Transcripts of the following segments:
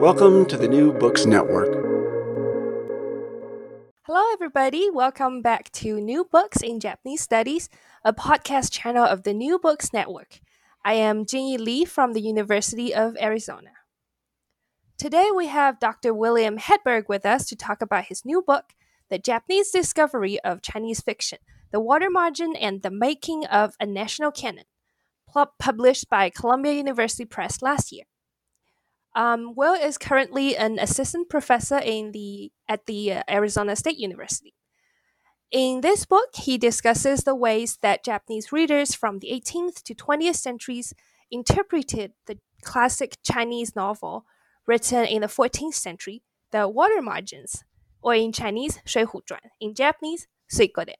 Welcome to the New Books Network. Hello, everybody. Welcome back to New Books in Japanese Studies, a podcast channel of the New Books Network. I am Jingyi Lee from the University of Arizona. Today we have Dr. William Hedberg with us to talk about his new book, The Japanese Discovery of Chinese Fiction The Water Margin and the Making of a National Canon, published by Columbia University Press last year. Um, Will is currently an assistant professor in the at the uh, Arizona State University. In this book, he discusses the ways that Japanese readers from the 18th to 20th centuries interpreted the classic Chinese novel written in the 14th century, The Water Margins, or in Chinese, 水浒传, in Japanese, 水浒伝.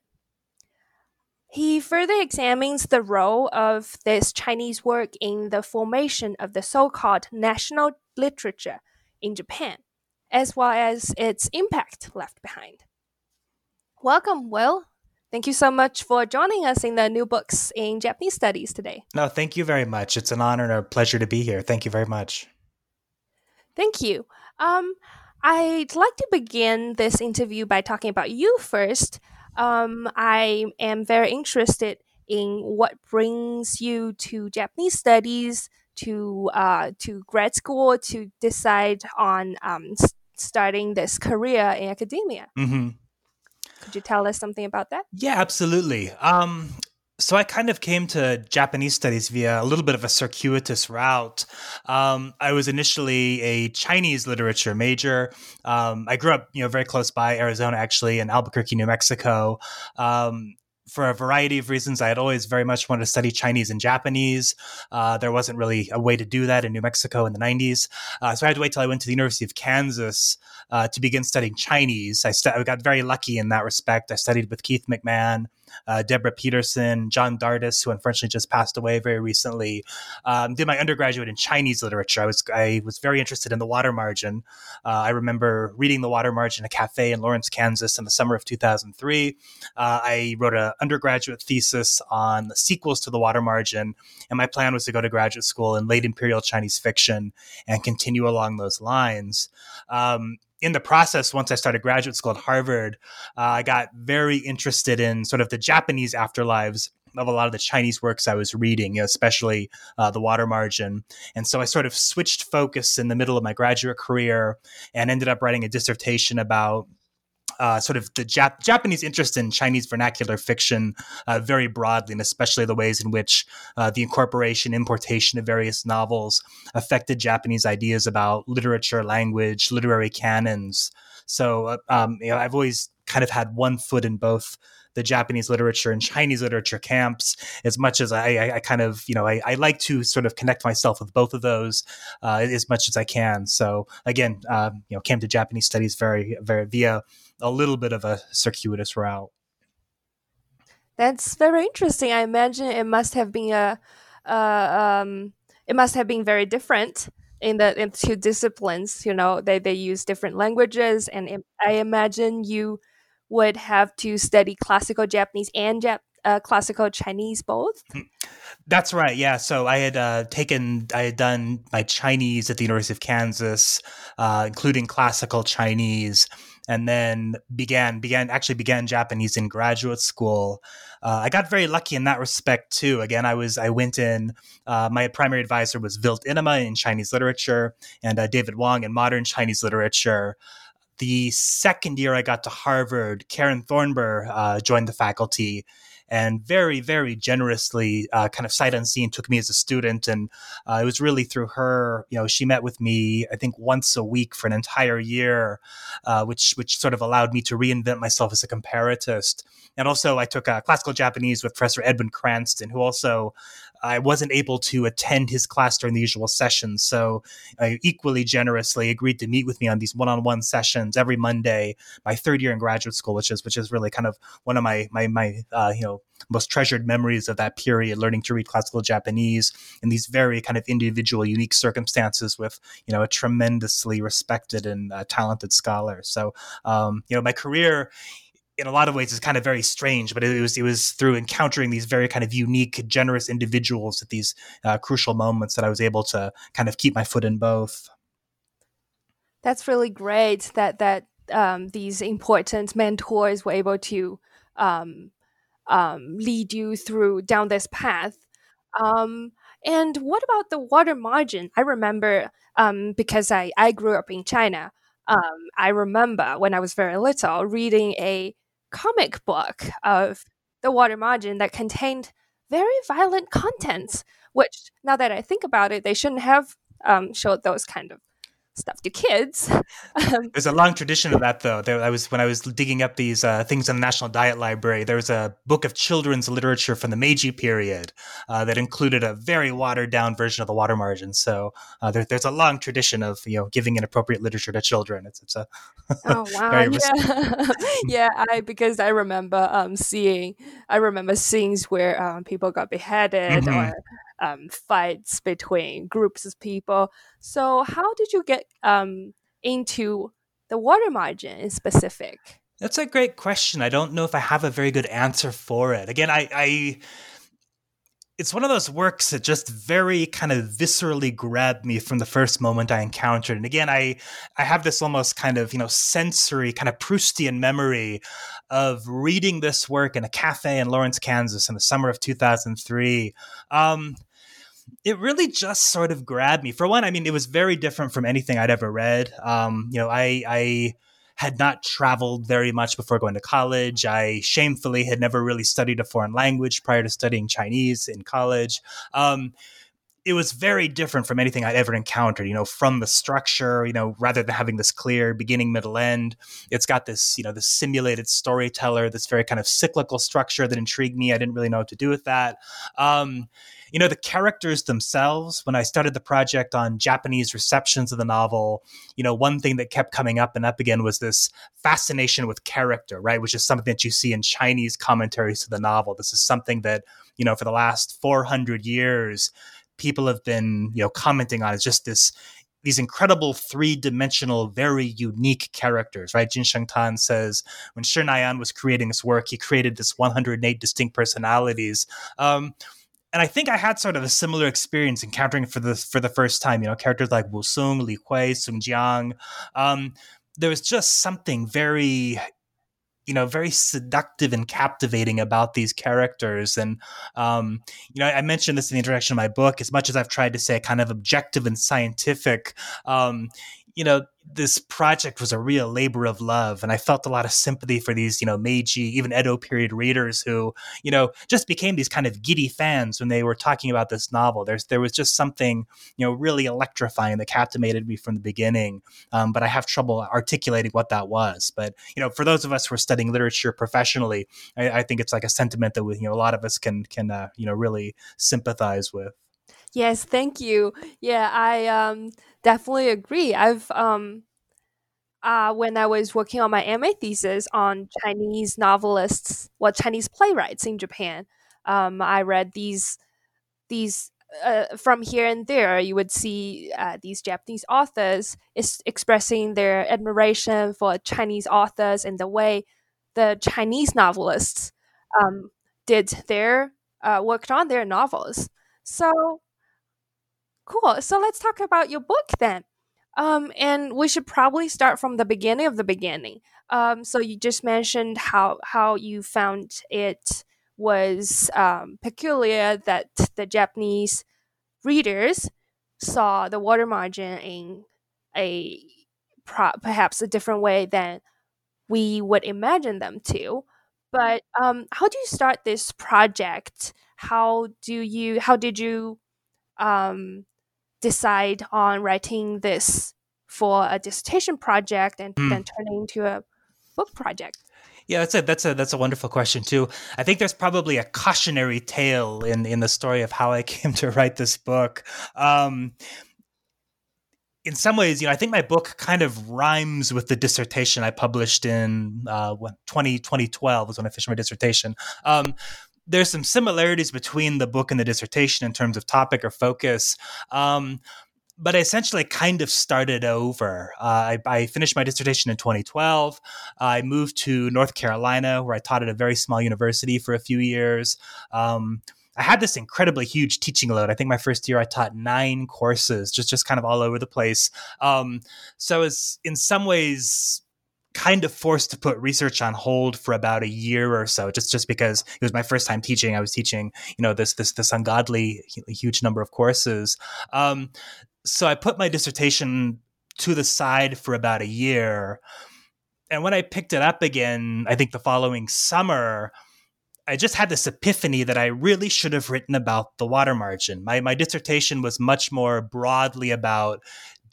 He further examines the role of this Chinese work in the formation of the so called national literature in Japan, as well as its impact left behind. Welcome, Will. Thank you so much for joining us in the new books in Japanese studies today. No, thank you very much. It's an honor and a pleasure to be here. Thank you very much. Thank you. Um, I'd like to begin this interview by talking about you first. Um, I am very interested in what brings you to Japanese studies, to uh, to grad school, to decide on um, starting this career in academia. Mm-hmm. Could you tell us something about that? Yeah, absolutely. Um, so I kind of came to Japanese studies via a little bit of a circuitous route. Um, I was initially a Chinese literature major. Um, I grew up, you know, very close by Arizona, actually, in Albuquerque, New Mexico. Um, for a variety of reasons, I had always very much wanted to study Chinese and Japanese. Uh, there wasn't really a way to do that in New Mexico in the 90s. Uh, so I had to wait till I went to the University of Kansas uh, to begin studying Chinese. I, st- I, got very lucky in that respect. I studied with Keith McMahon, uh, Deborah Peterson, John Dardess, who unfortunately just passed away very recently. Um, did my undergraduate in Chinese literature. I was I was very interested in the water margin. Uh, I remember reading the water margin in a cafe in Lawrence, Kansas, in the summer of 2003. Uh, I wrote an undergraduate thesis on the sequels to the water margin, and my plan was to go to graduate school in late imperial Chinese fiction and continue along those lines. Um, in the process, once I started graduate school at Harvard, uh, I got very interested in sort of the Japanese afterlives of a lot of the Chinese works I was reading, you know, especially uh, the Water Margin. And so I sort of switched focus in the middle of my graduate career and ended up writing a dissertation about uh, sort of the Jap- Japanese interest in Chinese vernacular fiction uh, very broadly, and especially the ways in which uh, the incorporation, importation of various novels affected Japanese ideas about literature, language, literary canons. So, uh, um, you know, I've always kind of had one foot in both the Japanese literature and Chinese literature camps as much as I, I, I kind of, you know, I, I, like to sort of connect myself with both of those uh, as much as I can. So again, um, you know, came to Japanese studies very, very via a little bit of a circuitous route. That's very interesting. I imagine it must have been a, uh, um, it must have been very different in the in two disciplines. You know, they they use different languages, and I imagine you would have to study classical Japanese and Jap- uh, classical Chinese both. Hmm. That's right. Yeah. So I had uh, taken, I had done my Chinese at the University of Kansas, uh, including classical Chinese, and then began began actually began Japanese in graduate school. Uh, I got very lucky in that respect too. Again, I was I went in. Uh, my primary advisor was Wilt Idema in Chinese literature and uh, David Wang in modern Chinese literature the second year I got to Harvard, Karen Thornber uh, joined the faculty, and very, very generously, uh, kind of sight unseen, took me as a student. And uh, it was really through her, you know, she met with me, I think, once a week for an entire year, uh, which which sort of allowed me to reinvent myself as a comparatist. And also, I took uh, classical Japanese with Professor Edwin Cranston, who also I wasn't able to attend his class during the usual sessions. So I equally generously agreed to meet with me on these one-on-one sessions every Monday, my third year in graduate school, which is which is really kind of one of my my my uh, you know most treasured memories of that period, learning to read classical Japanese in these very kind of individual, unique circumstances with you know a tremendously respected and uh, talented scholar. So um, you know my career in a lot of ways is kind of very strange, but it was it was through encountering these very kind of unique, generous individuals at these uh, crucial moments that I was able to kind of keep my foot in both. That's really great that that um, these important mentors were able to um, um, lead you through down this path. Um, and what about the water margin? I remember um, because I, I grew up in China. Um, I remember when I was very little reading a comic book of the water margin that contained very violent contents, which now that I think about it, they shouldn't have um, showed those kind of stuff to kids. Um, There's a long tradition of that, though. There, I was when I was digging up these uh, things in the National Diet Library. There was a book of children's literature from the Meiji period uh, that included a very watered down version of the water margin. So uh, there, there's a long tradition of you know giving inappropriate literature to children. It's it's a oh wow yeah yeah I because I remember um seeing I remember scenes where um, people got beheaded mm-hmm. or um, fights between groups of people. So, how did you get um, into the water margin in specific? That's a great question. I don't know if I have a very good answer for it. Again, I, I it's one of those works that just very kind of viscerally grabbed me from the first moment I encountered. And again, I I have this almost kind of you know sensory kind of Proustian memory of reading this work in a cafe in Lawrence, Kansas, in the summer of 2003. Um, it really just sort of grabbed me. For one, I mean, it was very different from anything I'd ever read. Um, you know, I, I had not traveled very much before going to college. I shamefully had never really studied a foreign language prior to studying Chinese in college. Um, it was very different from anything I'd ever encountered, you know, from the structure, you know, rather than having this clear beginning, middle, end, it's got this, you know, this simulated storyteller, this very kind of cyclical structure that intrigued me. I didn't really know what to do with that. Um, you know, the characters themselves, when I started the project on Japanese receptions of the novel, you know, one thing that kept coming up and up again was this fascination with character, right? Which is something that you see in Chinese commentaries to the novel. This is something that, you know, for the last 400 years, people have been, you know, commenting on. It's just this these incredible three-dimensional, very unique characters, right? Jin Shengtan says when Shi Nai'an was creating his work, he created this 108 distinct personalities. Um, and I think I had sort of a similar experience encountering for the for the first time. You know, characters like Wu Sung, Li Kui, Sung Jiang. Um, there was just something very you know very seductive and captivating about these characters and um, you know i mentioned this in the introduction of my book as much as i've tried to say kind of objective and scientific um, you know this project was a real labor of love and i felt a lot of sympathy for these you know meiji even edo period readers who you know just became these kind of giddy fans when they were talking about this novel. There's there was just something you know really electrifying that captivated me from the beginning um, but i have trouble articulating what that was. But you know for those of us who are studying literature professionally i, I think it's like a sentiment that we, you know a lot of us can can uh, you know really sympathize with Yes, thank you. Yeah, I um definitely agree. I've um uh when I was working on my MA thesis on Chinese novelists, well Chinese playwrights in Japan, um I read these these uh, from here and there, you would see uh, these Japanese authors is expressing their admiration for Chinese authors and the way the Chinese novelists um, did their uh, worked on their novels. So cool. So let's talk about your book then. Um, and we should probably start from the beginning of the beginning. Um, so you just mentioned how how you found it was um, peculiar that the Japanese readers saw the water margin in a perhaps a different way than we would imagine them to. But um, how do you start this project? How do you? How did you um, decide on writing this for a dissertation project and mm. then turning into a book project? Yeah, that's a that's a that's a wonderful question too. I think there's probably a cautionary tale in in the story of how I came to write this book. Um, in some ways, you know, I think my book kind of rhymes with the dissertation I published in uh, 20, 2012 was when I finished my dissertation. Um, there's some similarities between the book and the dissertation in terms of topic or focus. Um, but I essentially kind of started over. Uh, I, I, finished my dissertation in 2012. I moved to North Carolina, where I taught at a very small university for a few years. Um, I had this incredibly huge teaching load. I think my first year I taught nine courses, just just kind of all over the place. Um, so it's in some ways kind of forced to put research on hold for about a year or so, just just because it was my first time teaching. I was teaching, you know, this this this ungodly huge number of courses. Um, so I put my dissertation to the side for about a year. And when I picked it up again, I think the following summer, I just had this epiphany that I really should have written about the water margin. My my dissertation was much more broadly about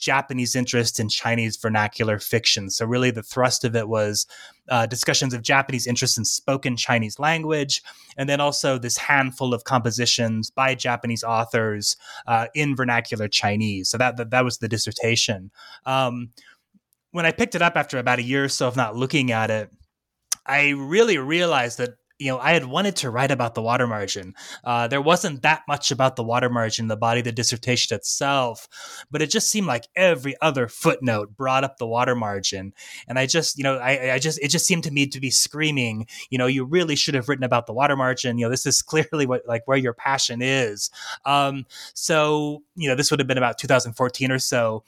Japanese interest in Chinese vernacular fiction. So, really, the thrust of it was uh, discussions of Japanese interest in spoken Chinese language, and then also this handful of compositions by Japanese authors uh, in vernacular Chinese. So, that, that, that was the dissertation. Um, when I picked it up after about a year or so of not looking at it, I really realized that you know, I had wanted to write about the water margin. Uh, there wasn't that much about the water margin, the body of the dissertation itself, but it just seemed like every other footnote brought up the water margin. And I just, you know, I, I just, it just seemed to me to be screaming, you know, you really should have written about the water margin. You know, this is clearly what, like, where your passion is. Um, so, you know, this would have been about 2014 or so.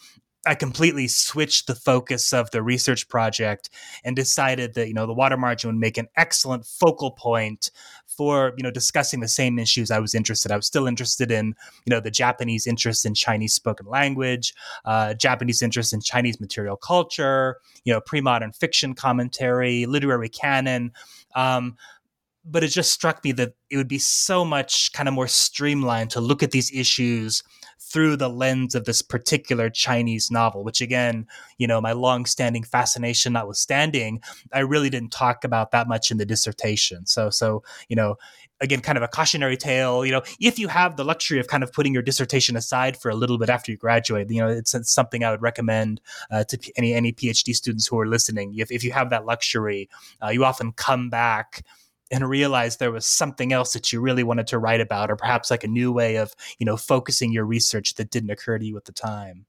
I completely switched the focus of the research project and decided that you know the water margin would make an excellent focal point for you know discussing the same issues I was interested. I was still interested in you know the Japanese interest in Chinese spoken language, uh, Japanese interest in Chinese material culture, you know pre-modern fiction commentary, literary canon. Um, but it just struck me that it would be so much kind of more streamlined to look at these issues through the lens of this particular Chinese novel, which again, you know, my long-standing fascination notwithstanding, I really didn't talk about that much in the dissertation. So, so you know, again, kind of a cautionary tale. You know, if you have the luxury of kind of putting your dissertation aside for a little bit after you graduate, you know, it's, it's something I would recommend uh, to any any PhD students who are listening. If if you have that luxury, uh, you often come back and realized there was something else that you really wanted to write about or perhaps like a new way of you know focusing your research that didn't occur to you at the time.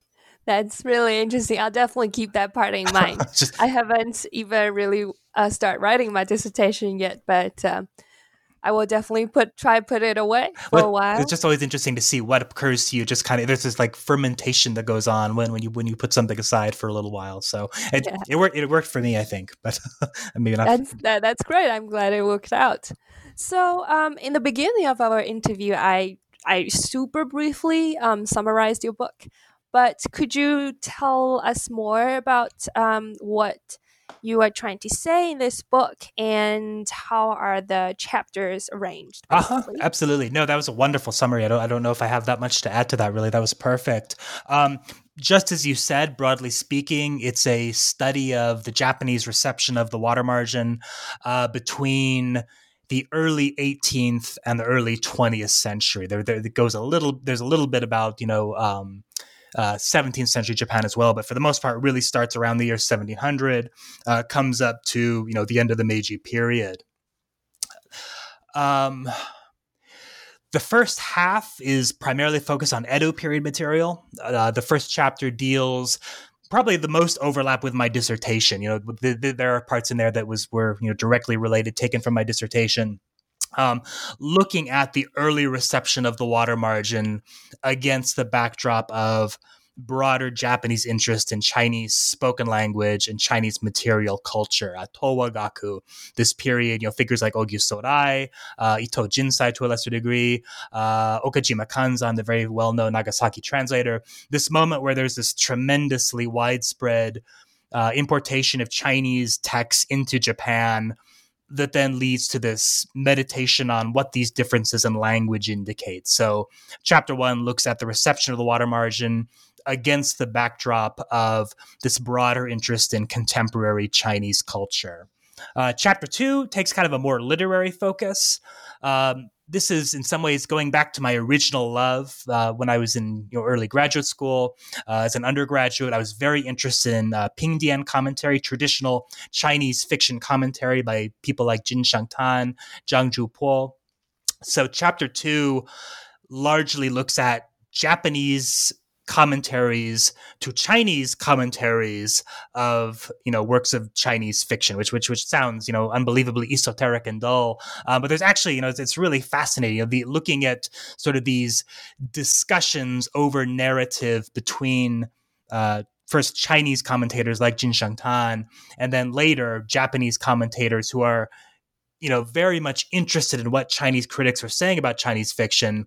That's really interesting. I'll definitely keep that part in mind. Just, i haven't even really uh, start writing my dissertation yet but uh, I will definitely put try put it away for well, a while. It's just always interesting to see what occurs to you. Just kind of there's this like fermentation that goes on when, when you when you put something aside for a little while. So it yeah. it worked it worked for me, I think. But maybe not. That's that, that's great. I'm glad it worked out. So um, in the beginning of our interview, I I super briefly um, summarized your book, but could you tell us more about um, what you are trying to say in this book and how are the chapters arranged uh-huh absolutely no that was a wonderful summary i don't, I don't know if i have that much to add to that really that was perfect um, just as you said, broadly speaking, it's a study of the Japanese reception of the water margin uh, between the early 18th and the early 20th century. There, there, goes a little. There's a little bit about you know um, uh, 17th century Japan as well. But for the most part, really starts around the year 1700, uh, comes up to you know the end of the Meiji period. Um, the first half is primarily focused on Edo period material. Uh, the first chapter deals probably the most overlap with my dissertation. You know, the, the, there are parts in there that was were you know directly related, taken from my dissertation. Um, looking at the early reception of the water margin against the backdrop of broader Japanese interest in Chinese spoken language and Chinese material culture. Uh, Towa this period, you know, figures like Ogyu Sorai, uh, Ito Jinsai to a lesser degree, uh, Okajima Kanzan, the very well known Nagasaki translator. This moment where there's this tremendously widespread uh, importation of Chinese texts into Japan that then leads to this meditation on what these differences in language indicate. So, chapter one looks at the reception of the water margin against the backdrop of this broader interest in contemporary Chinese culture. Uh, chapter two takes kind of a more literary focus. Um, this is in some ways going back to my original love uh, when I was in you know, early graduate school. Uh, as an undergraduate, I was very interested in uh, Pingdian commentary, traditional Chinese fiction commentary by people like Jin Shengtan, Zhang Zhupo. So, chapter two largely looks at Japanese commentaries to Chinese commentaries of you know works of Chinese fiction, which which which sounds you know unbelievably esoteric and dull. Uh, but there's actually you know it's, it's really fascinating. You know, the, looking at sort of these discussions over narrative between. Uh, first Chinese commentators like Jin Shengtan, and then later Japanese commentators who are, you know, very much interested in what Chinese critics are saying about Chinese fiction,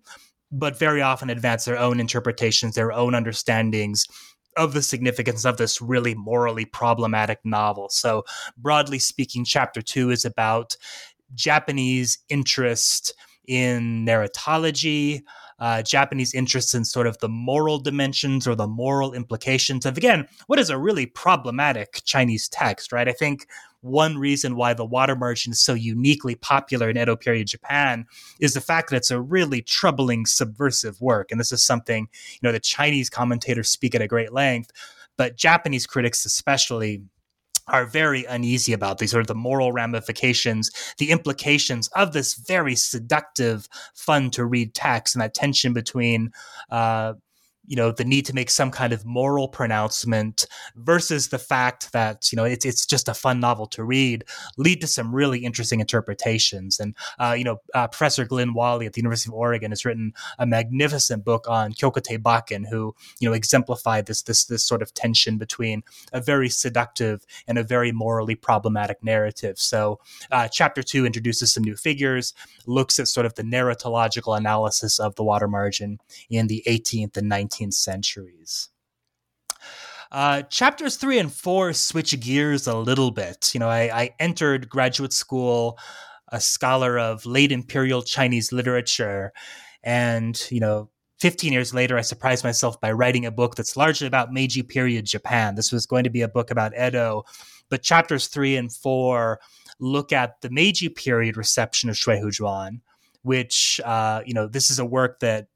but very often advance their own interpretations, their own understandings of the significance of this really morally problematic novel. So, broadly speaking, chapter two is about Japanese interest in narratology, uh, Japanese interest in sort of the moral dimensions or the moral implications of, again, what is a really problematic Chinese text, right? I think one reason why the water margin is so uniquely popular in Edo period Japan is the fact that it's a really troubling, subversive work. And this is something, you know, the Chinese commentators speak at a great length, but Japanese critics especially are very uneasy about these sort of the moral ramifications, the implications of this very seductive, fun to read text, and that tension between uh, you know the need to make some kind of moral pronouncement versus the fact that you know it's it's just a fun novel to read lead to some really interesting interpretations. And uh, you know uh, Professor Glynne Walley at the University of Oregon has written a magnificent book on Kyokutei Bakin who you know exemplified this this this sort of tension between a very seductive and a very morally problematic narrative. So uh, chapter two introduces some new figures looks at sort of the narratological analysis of the water margin in the 18th and 19th 19th centuries. Uh, chapters three and four switch gears a little bit. You know, I, I entered graduate school a scholar of late imperial Chinese literature, and you know, 15 years later, I surprised myself by writing a book that's largely about Meiji period Japan. This was going to be a book about Edo, but chapters three and four look at the Meiji period reception of Shui Zhuan, which, uh, you know, this is a work that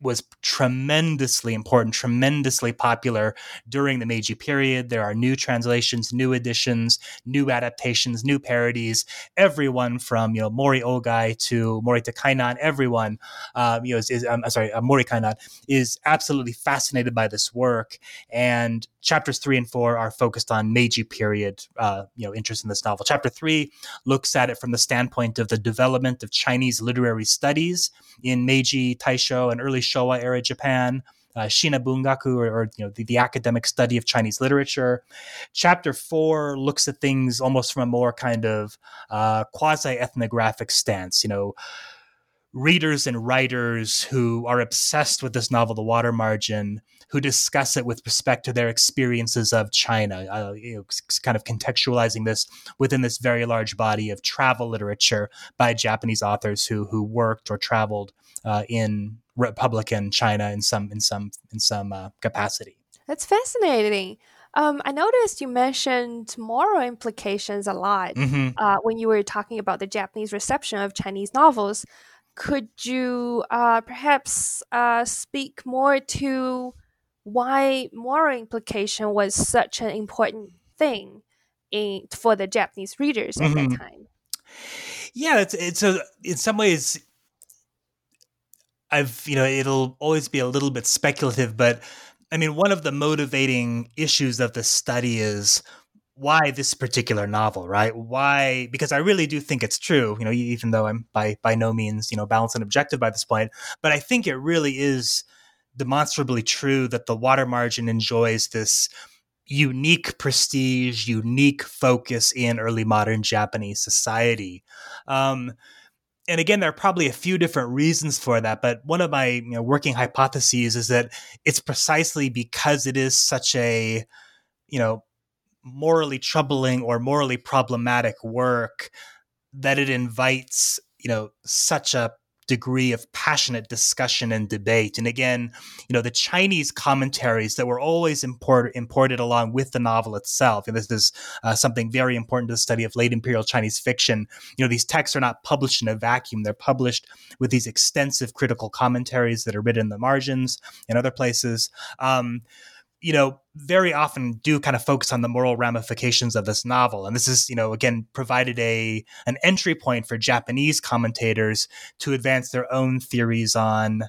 was tremendously important, tremendously popular during the Meiji period. There are new translations, new editions, new adaptations, new parodies. Everyone from you know Mori Ogai to Morita Kainan, everyone uh, you know is, is um, sorry uh, Mori Kainan is absolutely fascinated by this work. And chapters three and four are focused on Meiji period uh, you know interest in this novel. Chapter three looks at it from the standpoint of the development of Chinese literary studies in Meiji, Taisho, and early Showa era Japan. Uh, Shina Bungaku, or, or, you know the, the, academic study of Chinese literature. Chapter four looks at things almost from a more kind of uh, quasi ethnographic stance. You know, readers and writers who are obsessed with this novel, The Water Margin, who discuss it with respect to their experiences of China, uh, you know, kind of contextualizing this within this very large body of travel literature by Japanese authors who who worked or traveled uh, in Republican China in some in some in some uh, capacity. That's fascinating. Um, I noticed you mentioned moral implications a lot mm-hmm. uh, when you were talking about the Japanese reception of Chinese novels. Could you uh, perhaps uh, speak more to why moral implication was such an important thing in, for the Japanese readers at mm-hmm. that time? Yeah, it's it's a in some ways I've you know it'll always be a little bit speculative, but I mean one of the motivating issues of the study is why this particular novel, right? Why? Because I really do think it's true, you know, even though I'm by by no means, you know, balanced and objective by this point, but I think it really is demonstrably true that the water margin enjoys this unique prestige, unique focus in early modern Japanese society. Um, and again, there are probably a few different reasons for that, but one of my you know, working hypotheses is that it's precisely because it is such a, you know, morally troubling or morally problematic work that it invites you know such a degree of passionate discussion and debate. And again, you know, the Chinese commentaries that were always import, imported along with the novel itself. And this is uh, something very important to the study of late imperial Chinese fiction. You know, these texts are not published in a vacuum. They're published with these extensive critical commentaries that are written in the margins and other places. Um, you know, very often do kind of focus on the moral ramifications of this novel. And this is, you know, again, provided a an entry point for Japanese commentators to advance their own theories on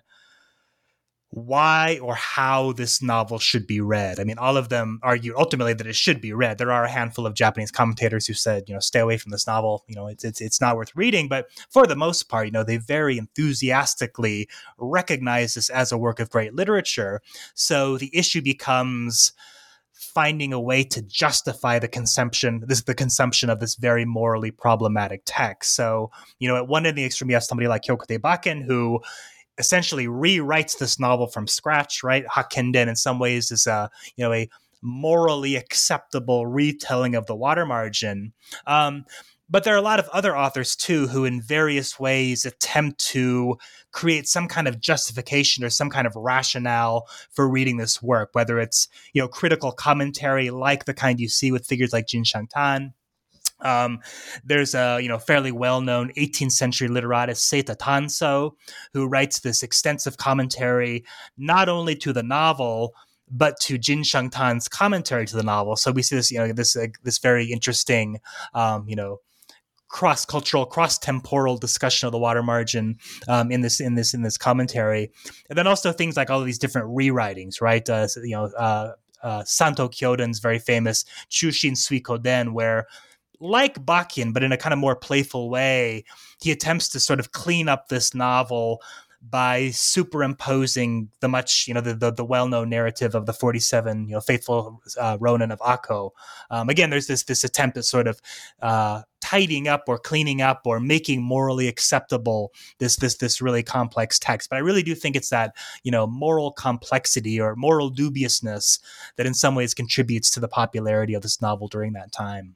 why or how this novel should be read. I mean, all of them argue ultimately that it should be read. There are a handful of Japanese commentators who said, you know, stay away from this novel. You know, it's it's it's not worth reading. But for the most part, you know, they very enthusiastically recognize this as a work of great literature. So the issue becomes finding a way to justify the consumption this is the consumption of this very morally problematic text. So, you know, at one end of the extreme, you have somebody like Kyokutei Bakin who essentially rewrites this novel from scratch, right? Hakkenden in some ways is a, you know, a morally acceptable retelling of the water margin. Um, but there are a lot of other authors too who, in various ways, attempt to create some kind of justification or some kind of rationale for reading this work, whether it's you know critical commentary like the kind you see with figures like Jin Shengtan, um, there's a you know fairly well-known 18th century literatist Seita Tanso who writes this extensive commentary not only to the novel but to Jin Shengtan's commentary to the novel. So we see this you know this uh, this very interesting um, you know cross-cultural cross-temporal discussion of the water margin um, in this in this in this commentary and then also things like all of these different rewritings right uh, you know uh, uh, Santo Kyoden's very famous Chushin Suikoden where like Bakin, but in a kind of more playful way, he attempts to sort of clean up this novel by superimposing the much you know the the, the well known narrative of the forty seven you know faithful uh, Ronin of Akko. Um, again, there's this this attempt at sort of uh, tidying up or cleaning up or making morally acceptable this this this really complex text. But I really do think it's that you know moral complexity or moral dubiousness that in some ways contributes to the popularity of this novel during that time.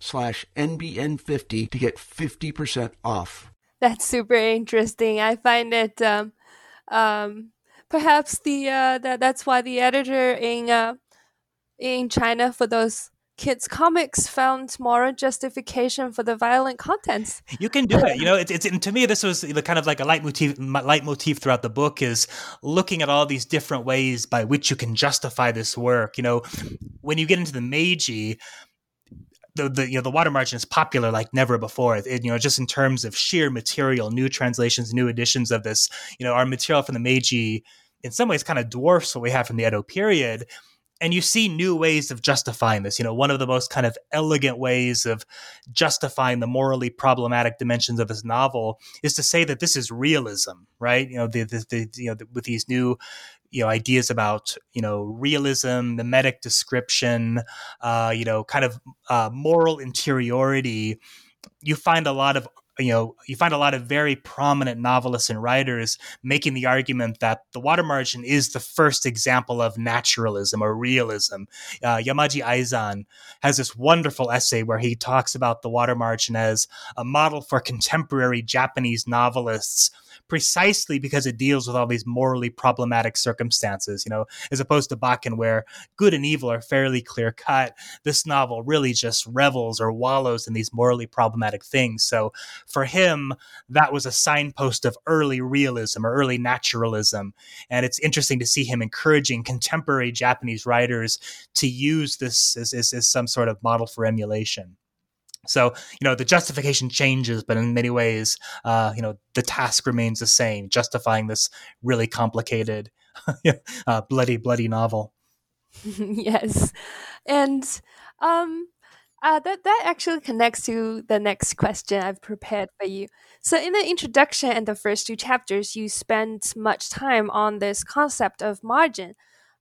slash NBN50 to get 50% off. That's super interesting. I find it um, um, perhaps the uh, that that's why the editor in uh, in China for those kids comics found moral justification for the violent contents. You can do it. You know, it's, it's and to me this was the kind of like a leitmotif leitmotif throughout the book is looking at all these different ways by which you can justify this work. You know, when you get into the Meiji, the, the you know the water margin is popular like never before. It, you know, just in terms of sheer material, new translations, new editions of this. You know, our material from the Meiji in some ways kind of dwarfs what we have from the Edo period. And you see new ways of justifying this. You know, one of the most kind of elegant ways of justifying the morally problematic dimensions of this novel is to say that this is realism, right? You know, the, the, the you know the, with these new you know ideas about you know realism mimetic description uh, you know kind of uh, moral interiority you find a lot of you know you find a lot of very prominent novelists and writers making the argument that the water margin is the first example of naturalism or realism uh, yamaji aizan has this wonderful essay where he talks about the water margin as a model for contemporary japanese novelists precisely because it deals with all these morally problematic circumstances, you know, as opposed to Bakin, where good and evil are fairly clear cut. This novel really just revels or wallows in these morally problematic things. So for him, that was a signpost of early realism or early naturalism. And it's interesting to see him encouraging contemporary Japanese writers to use this as, as, as some sort of model for emulation. So, you know, the justification changes, but in many ways, uh, you know, the task remains the same, justifying this really complicated, uh, bloody, bloody novel. yes. And um, uh, that, that actually connects to the next question I've prepared for you. So, in the introduction and the first two chapters, you spend much time on this concept of margin.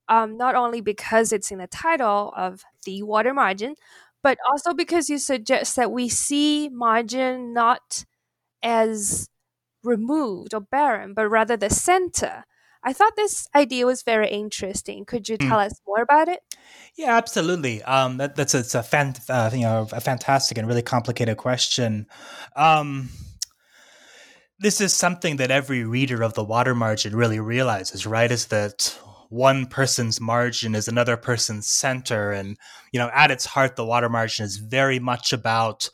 Um, not only because it's in the title of the water margin, but also because you suggest that we see margin not as removed or barren, but rather the center. I thought this idea was very interesting. Could you tell mm. us more about it? Yeah, absolutely. Um, that, that's a, it's a fan, uh, you know a fantastic and really complicated question. Um, this is something that every reader of the water margin really realizes, right? Is that one person's margin is another person's center. And, you know, at its heart, the water margin is very much about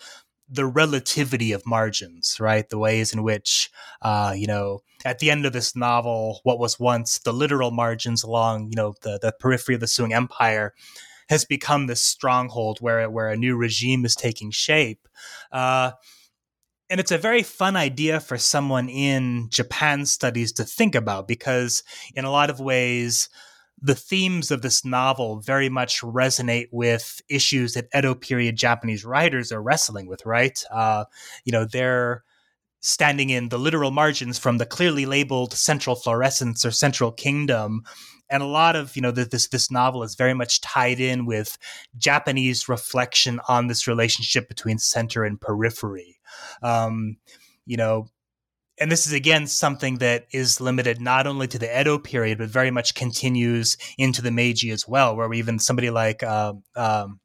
the relativity of margins, right? The ways in which, uh, you know, at the end of this novel, what was once the literal margins along, you know, the, the periphery of the Sung Empire has become this stronghold where, where a new regime is taking shape. Uh, and it's a very fun idea for someone in Japan studies to think about because, in a lot of ways, the themes of this novel very much resonate with issues that Edo period Japanese writers are wrestling with, right? Uh, you know, they're standing in the literal margins from the clearly labeled central florescence or central kingdom and a lot of you know this this novel is very much tied in with Japanese reflection on this relationship between center and periphery. Um, you know, and this is again something that is limited not only to the Edo period, but very much continues into the Meiji as well, where even somebody like uh, um,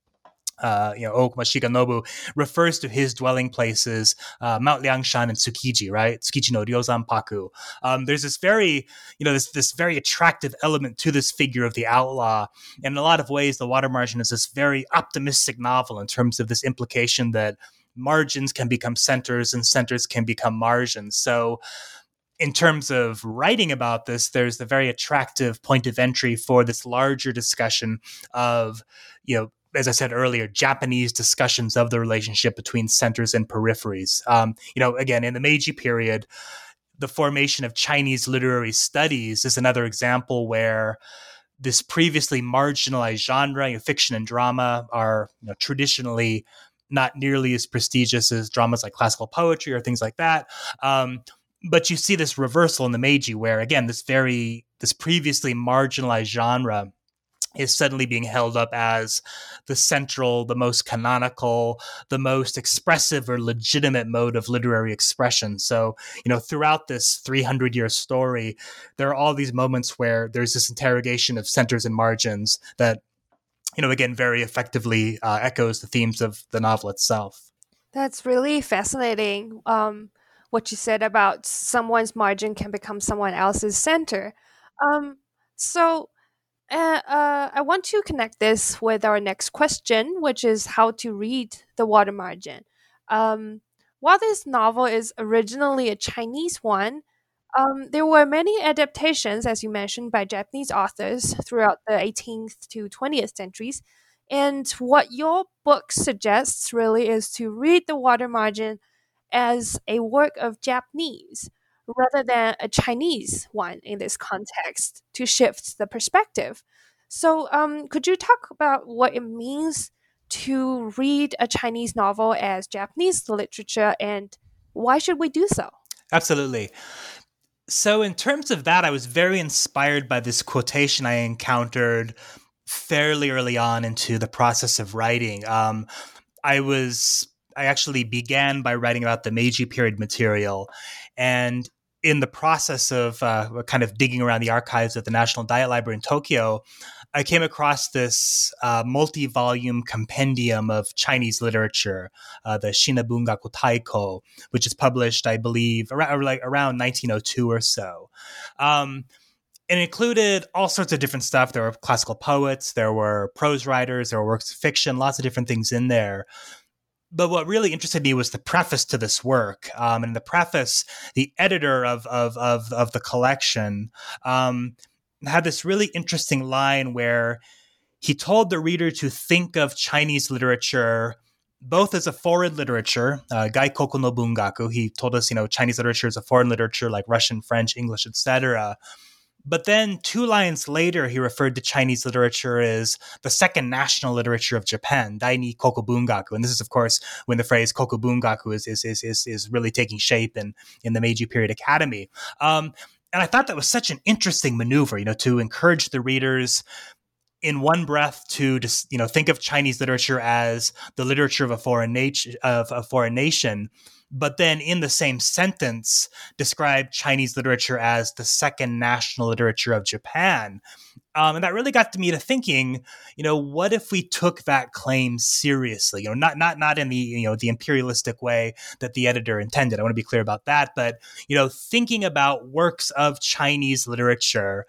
uh, you know, Okuma Shigenobu refers to his dwelling places, uh, Mount Liangshan and Tsukiji, right? Tsukiji no Ryozanpaku. Um, there's this very, you know, this, this very attractive element to this figure of the outlaw. And in a lot of ways, The Water Margin is this very optimistic novel in terms of this implication that margins can become centers and centers can become margins. So, in terms of writing about this, there's the very attractive point of entry for this larger discussion of, you know, as I said earlier, Japanese discussions of the relationship between centers and peripheries. Um, you know, again, in the Meiji period, the formation of Chinese literary studies is another example where this previously marginalized genre, you know, fiction and drama, are you know, traditionally not nearly as prestigious as dramas like classical poetry or things like that. Um, but you see this reversal in the Meiji, where again, this very this previously marginalized genre is suddenly being held up as the central, the most canonical, the most expressive or legitimate mode of literary expression. So, you know, throughout this 300 year story, there are all these moments where there's this interrogation of centers and margins that, you know, again, very effectively uh, echoes the themes of the novel itself. That's really fascinating. Um, what you said about someone's margin can become someone else's center. Um, so, uh, uh, I want to connect this with our next question, which is how to read the water margin. Um, while this novel is originally a Chinese one, um, there were many adaptations, as you mentioned, by Japanese authors throughout the 18th to 20th centuries. And what your book suggests really is to read the water margin as a work of Japanese rather than a Chinese one in this context to shift the perspective. So, um, could you talk about what it means to read a Chinese novel as Japanese literature and why should we do so? Absolutely. So, in terms of that, I was very inspired by this quotation I encountered fairly early on into the process of writing. Um, I was, I actually began by writing about the Meiji period material. And in the process of uh, kind of digging around the archives of the National Diet Library in Tokyo, I came across this uh, multi-volume compendium of Chinese literature, uh, the Shinabungaku Taiko, which is published, I believe, around like around 1902 or so. Um, it included all sorts of different stuff. There were classical poets, there were prose writers, there were works of fiction, lots of different things in there. But what really interested me was the preface to this work. Um, and the preface, the editor of of of, of the collection um, had this really interesting line where he told the reader to think of Chinese literature both as a foreign literature, uh, Gaikoku no Bungaku. He told us, you know, Chinese literature is a foreign literature like Russian, French, English, etc. But then two lines later, he referred to Chinese literature as the second national literature of Japan, Daini Kokubungaku. And this is, of course, when the phrase Kokubungaku is, is, is, is, is really taking shape in, in the Meiji Period Academy. Um, and I thought that was such an interesting maneuver, you know, to encourage the readers in one breath to just you know think of Chinese literature as the literature of a foreign nation of a foreign nation, but then in the same sentence describe Chinese literature as the second national literature of Japan. Um, and that really got to me to thinking, you know, what if we took that claim seriously? You know, not not not in the you know the imperialistic way that the editor intended. I want to be clear about that, but you know, thinking about works of Chinese literature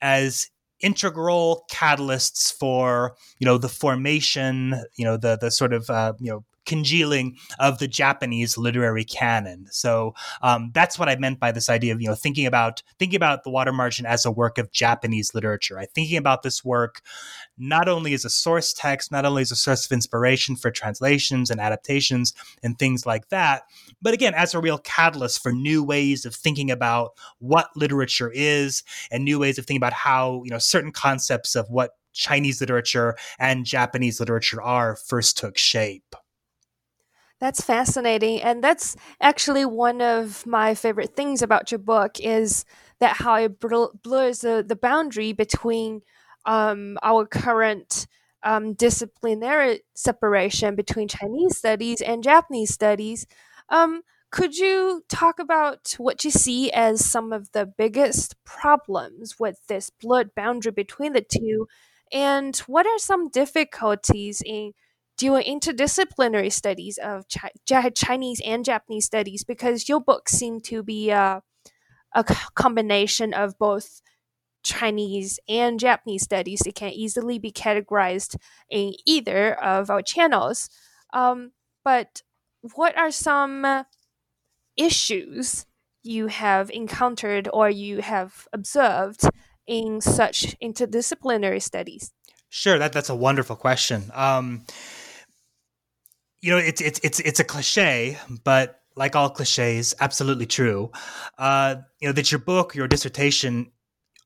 as integral catalysts for you know the formation you know the the sort of uh, you know congealing of the Japanese literary canon. So um, that's what I meant by this idea of you know thinking about thinking about the Water Margin as a work of Japanese literature. I thinking about this work not only as a source text, not only as a source of inspiration for translations and adaptations and things like that, but again as a real catalyst for new ways of thinking about what literature is and new ways of thinking about how you know certain concepts of what Chinese literature and Japanese literature are first took shape. That's fascinating. And that's actually one of my favorite things about your book is that how it blurs the, the boundary between um, our current um, disciplinary separation between Chinese studies and Japanese studies. Um, could you talk about what you see as some of the biggest problems with this blurred boundary between the two? And what are some difficulties in doing interdisciplinary studies of Chi- Chinese and Japanese studies because your books seem to be uh, a combination of both Chinese and Japanese studies. They can easily be categorized in either of our channels. Um, but what are some issues you have encountered or you have observed in such interdisciplinary studies? Sure, that that's a wonderful question. Um, you know, it's it's it's it's a cliche, but like all cliches, absolutely true. Uh, you know that your book, your dissertation,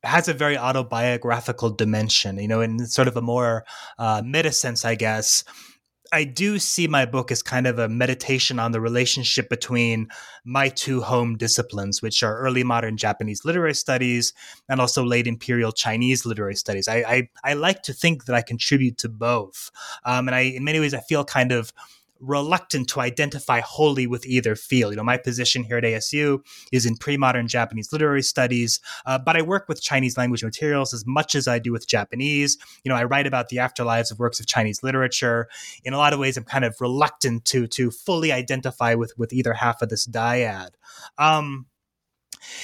has a very autobiographical dimension. You know, in sort of a more uh, meta sense, I guess. I do see my book as kind of a meditation on the relationship between my two home disciplines, which are early modern Japanese literary studies and also late imperial Chinese literary studies. I I, I like to think that I contribute to both, um, and I in many ways I feel kind of reluctant to identify wholly with either field. You know, my position here at ASU is in pre-modern Japanese literary studies, uh, but I work with Chinese language materials as much as I do with Japanese. You know, I write about the afterlives of works of Chinese literature. In a lot of ways, I'm kind of reluctant to to fully identify with with either half of this dyad. Um,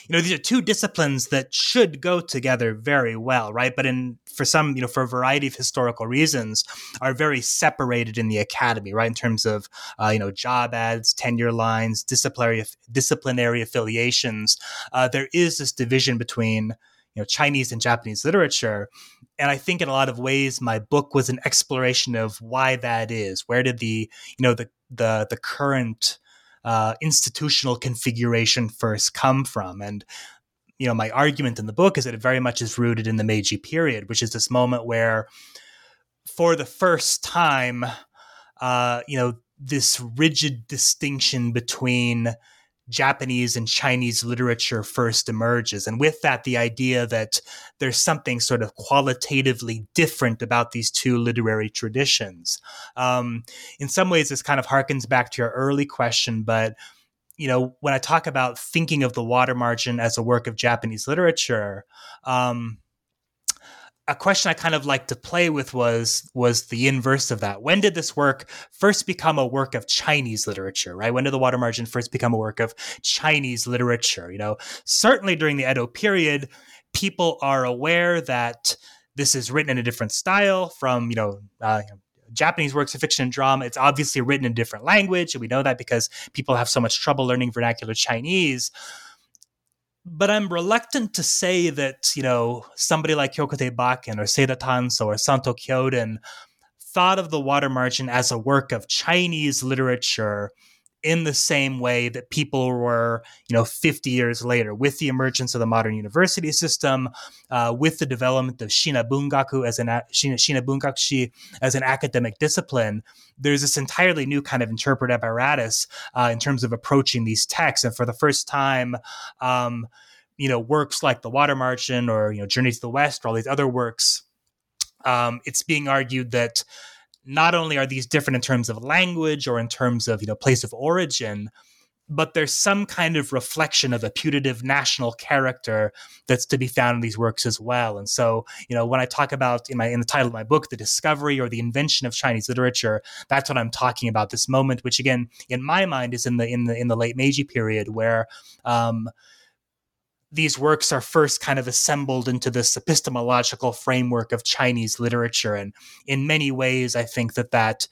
you know these are two disciplines that should go together very well right but in for some you know for a variety of historical reasons are very separated in the academy right in terms of uh, you know job ads tenure lines disciplinary disciplinary affiliations uh, there is this division between you know Chinese and Japanese literature. And I think in a lot of ways, my book was an exploration of why that is. Where did the you know the the the current uh, institutional configuration first come from. And you know, my argument in the book is that it very much is rooted in the Meiji period, which is this moment where, for the first time, uh, you know, this rigid distinction between Japanese and Chinese literature first emerges. And with that, the idea that there's something sort of qualitatively different about these two literary traditions. Um, in some ways, this kind of harkens back to your early question, but you know, when I talk about thinking of the water margin as a work of Japanese literature, um, a question I kind of like to play with was was the inverse of that. When did this work first become a work of Chinese literature, right? When did the water margin first become a work of Chinese literature? You know, certainly during the Edo period, people are aware that this is written in a different style from, you know, uh, Japanese works of fiction and drama. It's obviously written in a different language, and we know that because people have so much trouble learning vernacular Chinese but I'm reluctant to say that, you know, somebody like Kyokutei Bakin or Seida Tanso or Santo Kyoden thought of the water margin as a work of Chinese literature in the same way that people were, you know, 50 years later, with the emergence of the modern university system, uh, with the development of Shina Bungaku as an Shina, Shina Bungakushi as an academic discipline, there's this entirely new kind of interpretive apparatus uh, in terms of approaching these texts. And for the first time, um, you know, works like The Water Margin or, you know, Journey to the West or all these other works, um, it's being argued that not only are these different in terms of language or in terms of you know place of origin but there's some kind of reflection of a putative national character that's to be found in these works as well. And so, you know, when I talk about in my in the title of my book, the discovery or the invention of Chinese literature, that's what I'm talking about. This moment, which again, in my mind, is in the in the in the late Meiji period, where um, these works are first kind of assembled into this epistemological framework of Chinese literature. And in many ways, I think that that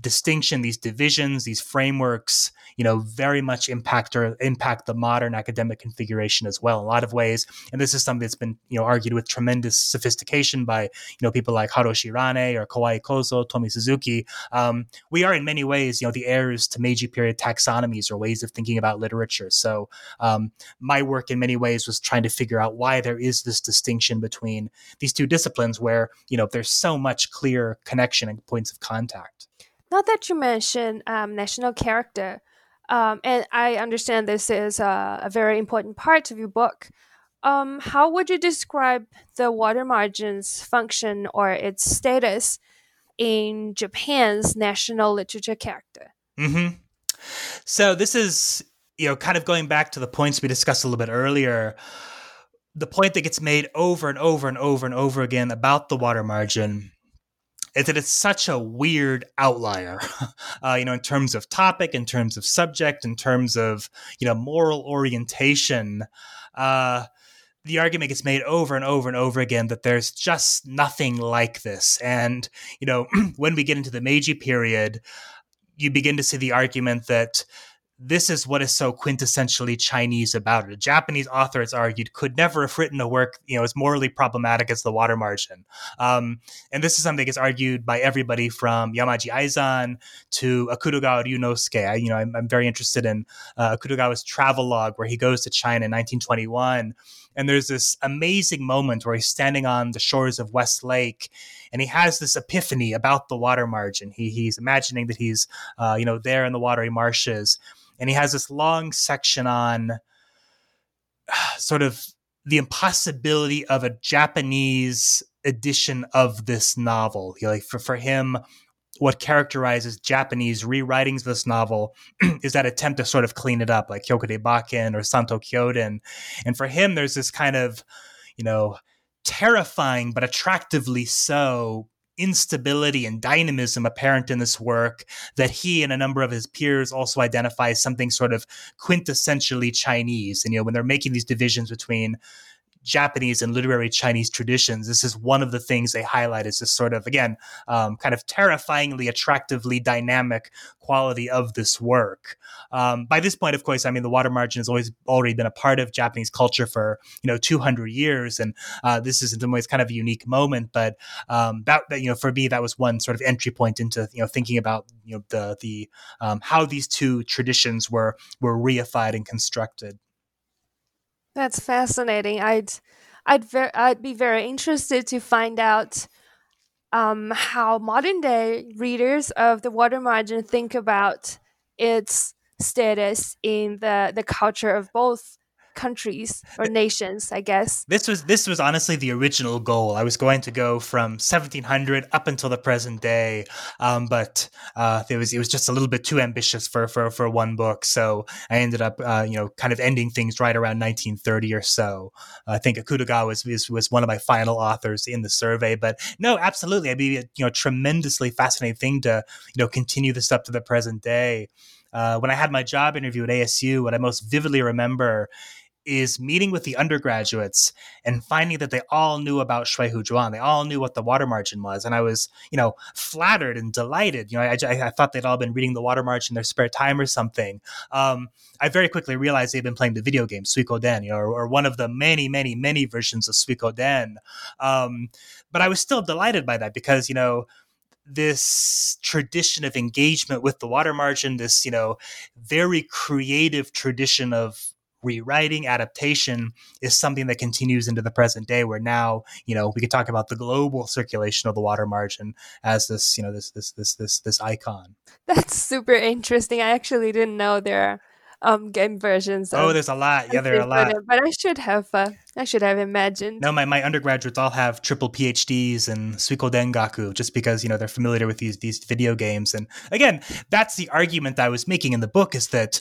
distinction, these divisions, these frameworks, you know, very much impact or impact the modern academic configuration as well in a lot of ways. And this is something that's been, you know, argued with tremendous sophistication by, you know, people like Haruo Shirane or Kawai Kozo, Tomi Suzuki. Um, we are in many ways, you know, the heirs to Meiji period taxonomies or ways of thinking about literature. So um, my work in many ways was trying to figure out why there is this distinction between these two disciplines where, you know, there's so much clear connection and points of contact. Now that you mention um, national character, um, and I understand this is a, a, very important part of your book, um, how would you describe the water margin's function or its status in Japan's national literature character? Mm-hmm. So this is, you know, kind of going back to the points we discussed a little bit earlier. The point that gets made over and over and over and over again about the water margin is that it's such a weird outlier, uh, you know, in terms of topic, in terms of subject, in terms of, you know, moral orientation. Uh, the argument gets made over and over and over again that there's just nothing like this. And, you know, when we get into the Meiji period, you begin to see the argument that this is what is so quintessentially Chinese about it. A Japanese author, it's argued, could never have written a work, you know, as morally problematic as The Water Margin. Um, and this is something that's argued by everybody from Yamaji Aizan to Akutagawa Ryunosuke. I, you know, I'm, I'm very interested in uh, travel log where he goes to China in 1921. And there's this amazing moment where he's standing on the shores of West Lake and he has this epiphany about the water margin. He, he's imagining that he's, uh, you know, there in the watery marshes and he has this long section on sort of the impossibility of a Japanese edition of this novel. like for, for him, what characterizes Japanese rewritings of this novel is that attempt to sort of clean it up, like Kyokutei Bakin or Santo Kyoden. And for him, there's this kind of, you know, terrifying but attractively so instability and dynamism apparent in this work that he and a number of his peers also identify as something sort of quintessentially Chinese. And, you know, when they're making these divisions between Japanese and literary Chinese traditions, this is one of the things they highlight as this sort of, again, um, kind of terrifyingly, attractively dynamic quality of this work. Um, by this point, of course, I mean, the water margin has always already been a part of Japanese culture for, you know, 200 years. And uh, this is in some ways kind of a unique moment. But um, that, that, you know, for me, that was one sort of entry point into, you know, thinking about, you know, the, the, um, how these two traditions were, were reified and constructed. That's fascinating. I'd I'd ver- I'd be very interested to find out um, how modern day readers of the water margin think about its status in the the culture of both countries or nations, I guess. This was this was honestly the original goal. I was going to go from 1700 up until the present day, um, but uh, it was it was just a little bit too ambitious for for for one book. So I ended up uh, you know kind of ending things right around 1930 or so. I think Akutagawa was, was was one of my final authors in the survey. But no, absolutely, I mean you know tremendously fascinating thing to you know continue this up to the present day. Uh, when I had my job interview at ASU, what I most vividly remember is meeting with the undergraduates and finding that they all knew about Shui Hu Zhuan. They all knew what the water margin was. And I was, you know, flattered and delighted. You know, I, I, I thought they'd all been reading the water margin in their spare time or something. Um, I very quickly realized they'd been playing the video game Suikoden, you know, or, or one of the many, many, many versions of Suikoden. Um, but I was still delighted by that because, you know, this tradition of engagement with the water margin, this, you know, very creative tradition of rewriting adaptation is something that continues into the present day where now you know we could talk about the global circulation of the water margin as this you know this this this this this icon. That's super interesting. I actually didn't know there are um game versions oh there's a lot. Yeah there are a lot. but i should have uh, i should have imagined. No my, my undergraduates all have triple phds and suikoden gaku just because you know they're familiar with these these video games. And again that's the argument i was making in the book is that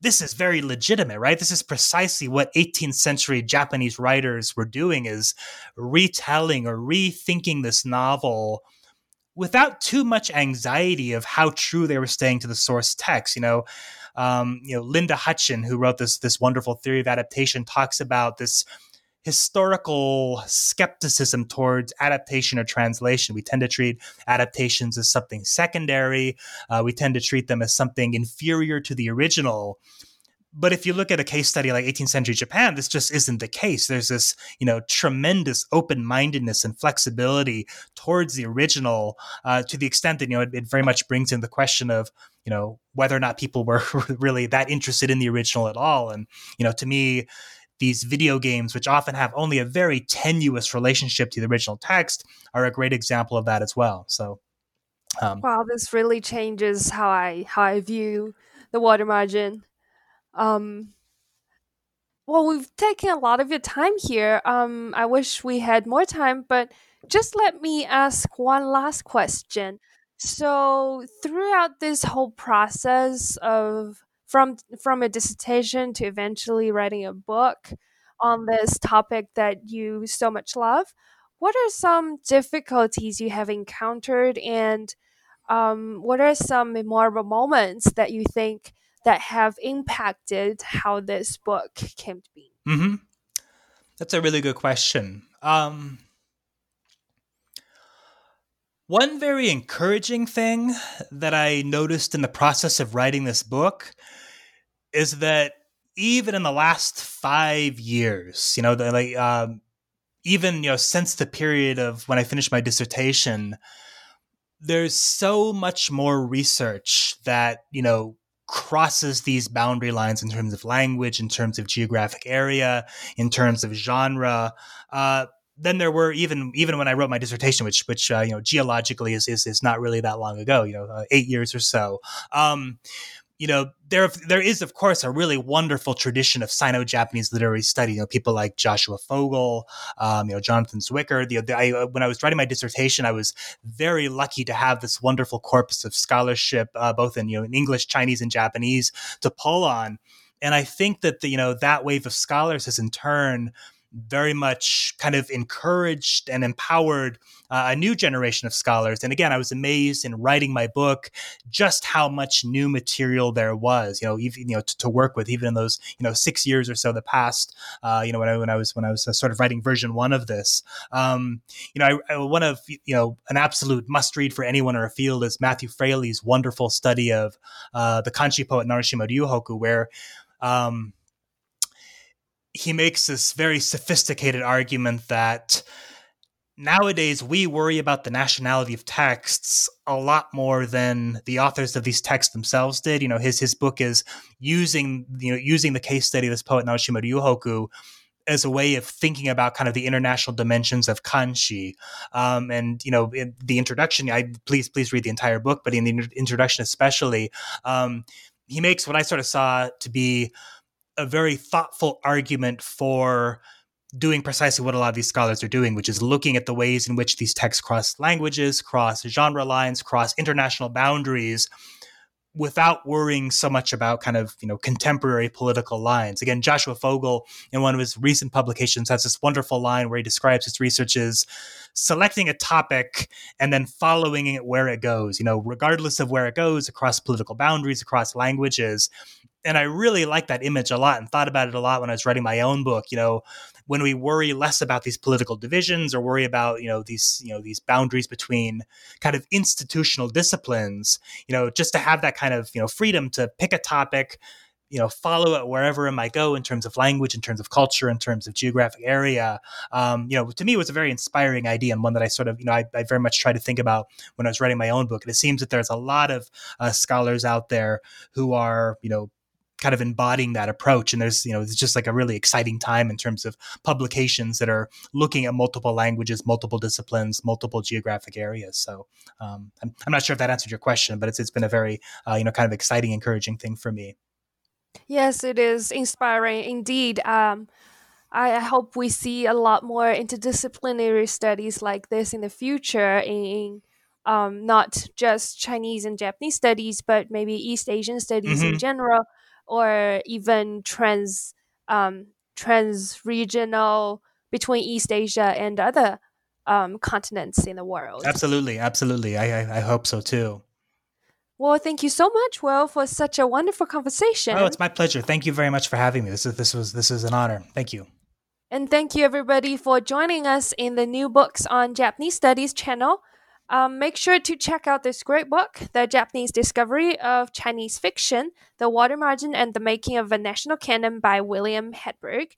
this is very legitimate, right? This is precisely what 18th century Japanese writers were doing is retelling or rethinking this novel without too much anxiety of how true they were staying to the source text. You know, um, you know, Linda Hutcheon, who wrote this this wonderful theory of adaptation, talks about this historical skepticism towards adaptation or translation. We tend to treat adaptations as something secondary. Uh, we tend to treat them as something inferior to the original. But if you look at a case study like 18th century Japan, this just isn't the case. There's this, you know, tremendous open mindedness and flexibility towards the original, uh, to the extent that you know it, it very much brings in the question of, you know, whether or not people were really that interested in the original at all. And you know, to me, these video games, which often have only a very tenuous relationship to the original text, are a great example of that as well. So, um, wow, this really changes how I how I view the water margin. Um, well, we've taken a lot of your time here. Um, I wish we had more time, but just let me ask one last question. So, throughout this whole process of from from a dissertation to eventually writing a book on this topic that you so much love what are some difficulties you have encountered? And um, what are some memorable moments that you think that have impacted how this book came to be? Mm-hmm. that's a really good question. Um, one very encouraging thing that I noticed in the process of writing this book is that even in the last five years, you know, the, like um, even you know since the period of when I finished my dissertation, there's so much more research that you know crosses these boundary lines in terms of language, in terms of geographic area, in terms of genre. Uh, than there were even even when I wrote my dissertation, which which uh, you know geologically is, is is not really that long ago, you know, uh, eight years or so. Um, you know, there there is of course a really wonderful tradition of Sino-Japanese literary study. You know, people like Joshua Fogel, um, you know, Jonathan Zwicker. The, the, I, when I was writing my dissertation, I was very lucky to have this wonderful corpus of scholarship, uh, both in you know in English, Chinese, and Japanese, to pull on. And I think that the, you know that wave of scholars has in turn very much kind of encouraged and empowered uh, a new generation of scholars. And again, I was amazed in writing my book just how much new material there was, you know, even you know to, to work with, even in those you know six years or so that passed. Uh, you know, when I when I was when I was uh, sort of writing version one of this, um, you know, I, I, one of you know an absolute must read for anyone in our field is Matthew Fraleigh's wonderful study of uh, the kanshi poet Narushima Ryuhoku, where um, he makes this very sophisticated argument that nowadays we worry about the nationality of texts a lot more than the authors of these texts themselves did. You know, his his book is using you know using the case study of this poet Narushima Ryuhoku as a way of thinking about kind of the international dimensions of kanshi. Um, and you know, in the introduction, I please please read the entire book, but in the introduction especially. Um, he makes what I sort of saw to be a very thoughtful argument for doing precisely what a lot of these scholars are doing, which is looking at the ways in which these texts cross languages, cross genre lines, cross international boundaries without worrying so much about kind of you know contemporary political lines. Again joshua fogel in one of his recent publications has this wonderful line where he describes his research as selecting a topic and then following it where it goes you know regardless of where it goes across political boundaries across languages and I really like that image a lot and thought about it a lot when I was writing my own book. You know, when we worry less about these political divisions or worry about you know these you know these boundaries between kind of institutional disciplines, you know, just to have that kind of you know freedom to pick a topic, you know follow it wherever it might go in terms of language in terms of culture in terms of geographic area um, you know to me it was a very inspiring idea and one that i sort of you know I, I, very much try to think about when i was writing my own book and it seems that there's a lot of uh, scholars out there who are you know kind of embodying that approach. And there's, you know, it's just like a really exciting time in terms of publications that are looking at multiple languages, multiple disciplines, multiple geographic areas. So um, I'm, I'm, not sure if that answered your question, but it's, it's been a very, uh, you know, kind of exciting, encouraging thing for me. Yes, it is inspiring indeed. Um, I hope we see a lot more interdisciplinary studies like this in the future in um, not just Chinese and Japanese studies, but maybe East Asian studies mm-hmm. in general or even trans um, trans regional between East Asia and other um, continents in the world. Absolutely, absolutely. I, I, I hope so too. Well, thank you so much, Will, for such a wonderful conversation. Oh, it's my pleasure. Thank you very much for having me. This is this was this is an honor. Thank you. And thank you everybody for joining us in the New Books on Japanese Studies channel. Um, make sure to check out this great book, The Japanese Discovery of Chinese Fiction, The Water Margin and the Making of a National Canon by William Hedberg.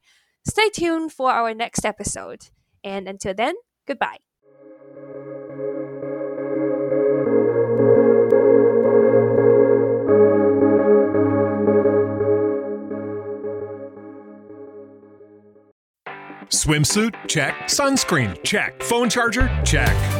Stay tuned for our next episode. And until then, goodbye. Swimsuit? Check. Sunscreen? Check. Phone charger? Check.